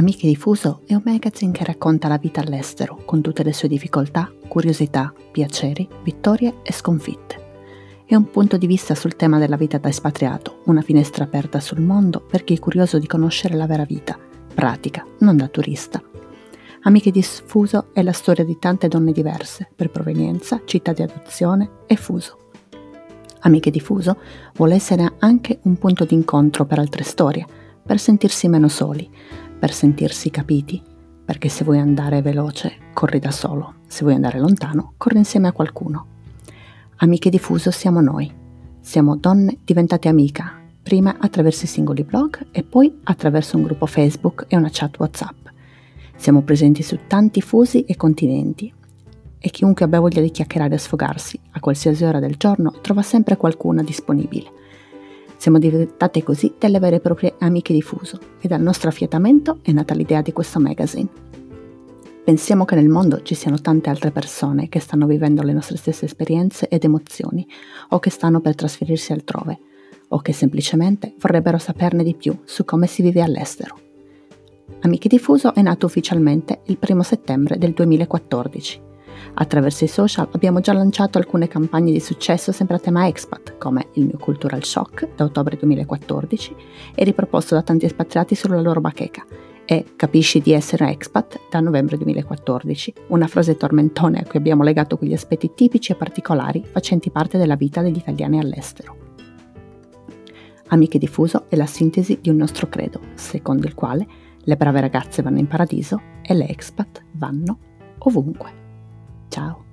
Amiche Diffuso è un magazine che racconta la vita all'estero, con tutte le sue difficoltà, curiosità, piaceri, vittorie e sconfitte. È un punto di vista sul tema della vita da espatriato, una finestra aperta sul mondo per chi è curioso di conoscere la vera vita, pratica, non da turista. Amiche Diffuso è la storia di tante donne diverse, per provenienza, città di adozione e fuso. Amiche Diffuso vuole essere anche un punto d'incontro per altre storie, per sentirsi meno soli, per sentirsi capiti, perché se vuoi andare veloce, corri da solo, se vuoi andare lontano, corri insieme a qualcuno. Amiche diffuso siamo noi. Siamo donne diventate amica, prima attraverso i singoli blog e poi attraverso un gruppo Facebook e una chat WhatsApp. Siamo presenti su tanti fusi e continenti e chiunque abbia voglia di chiacchierare e sfogarsi, a qualsiasi ora del giorno, trova sempre qualcuna disponibile. Siamo diventate così delle vere e proprie amiche diffuso e dal nostro affiatamento è nata l'idea di questo magazine. Pensiamo che nel mondo ci siano tante altre persone che stanno vivendo le nostre stesse esperienze ed emozioni o che stanno per trasferirsi altrove o che semplicemente vorrebbero saperne di più su come si vive all'estero. Amiche Diffuso è nato ufficialmente il 1 settembre del 2014 Attraverso i social abbiamo già lanciato alcune campagne di successo sempre a tema expat, come il mio Cultural Shock da ottobre 2014 e riproposto da tanti espatriati sulla loro bacheca e Capisci di essere expat da novembre 2014, una frase tormentone a cui abbiamo legato quegli aspetti tipici e particolari facenti parte della vita degli italiani all'estero. Amiche diffuso è la sintesi di un nostro credo, secondo il quale le brave ragazze vanno in paradiso e le expat vanno ovunque. Chao.